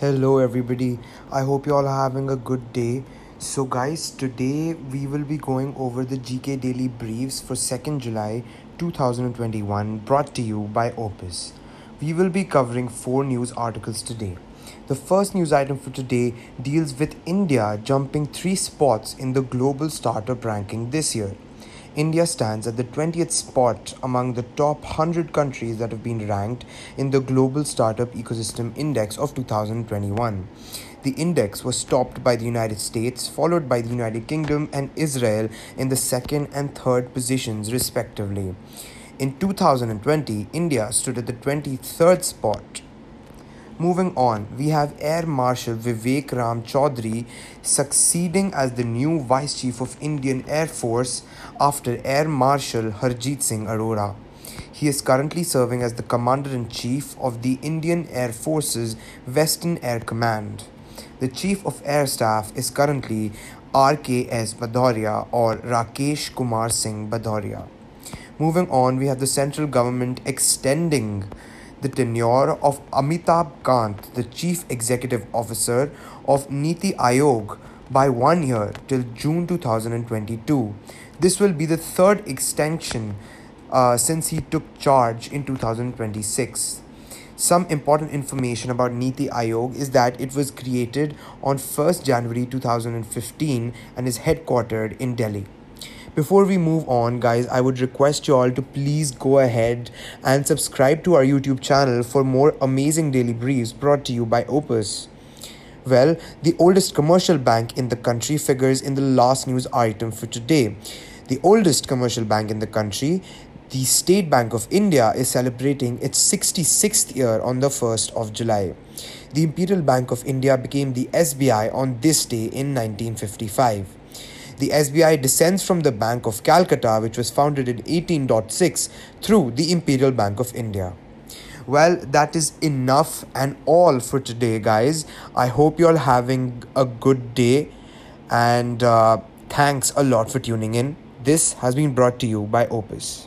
Hello, everybody. I hope you all are having a good day. So, guys, today we will be going over the GK Daily Briefs for 2nd July 2021, brought to you by Opus. We will be covering four news articles today. The first news item for today deals with India jumping three spots in the global startup ranking this year. India stands at the 20th spot among the top 100 countries that have been ranked in the Global Startup Ecosystem Index of 2021. The index was topped by the United States, followed by the United Kingdom and Israel in the second and third positions, respectively. In 2020, India stood at the 23rd spot Moving on, we have Air Marshal Vivek Ram Chaudhary succeeding as the new Vice Chief of Indian Air Force after Air Marshal Harjit Singh Arora. He is currently serving as the Commander in Chief of the Indian Air Force's Western Air Command. The Chief of Air Staff is currently RKS Bhadauria or Rakesh Kumar Singh Bhadauria. Moving on, we have the central government extending the tenure of Amitabh Kant, the Chief Executive Officer of Niti Aayog, by one year till June 2022. This will be the third extension uh, since he took charge in 2026. Some important information about Niti Aayog is that it was created on 1st January 2015 and is headquartered in Delhi. Before we move on, guys, I would request you all to please go ahead and subscribe to our YouTube channel for more amazing daily briefs brought to you by Opus. Well, the oldest commercial bank in the country figures in the last news item for today. The oldest commercial bank in the country, the State Bank of India, is celebrating its 66th year on the 1st of July. The Imperial Bank of India became the SBI on this day in 1955 the SBI descends from the Bank of Calcutta, which was founded in 1806 through the Imperial Bank of India. Well, that is enough and all for today, guys. I hope you're having a good day and uh, thanks a lot for tuning in. This has been brought to you by Opus.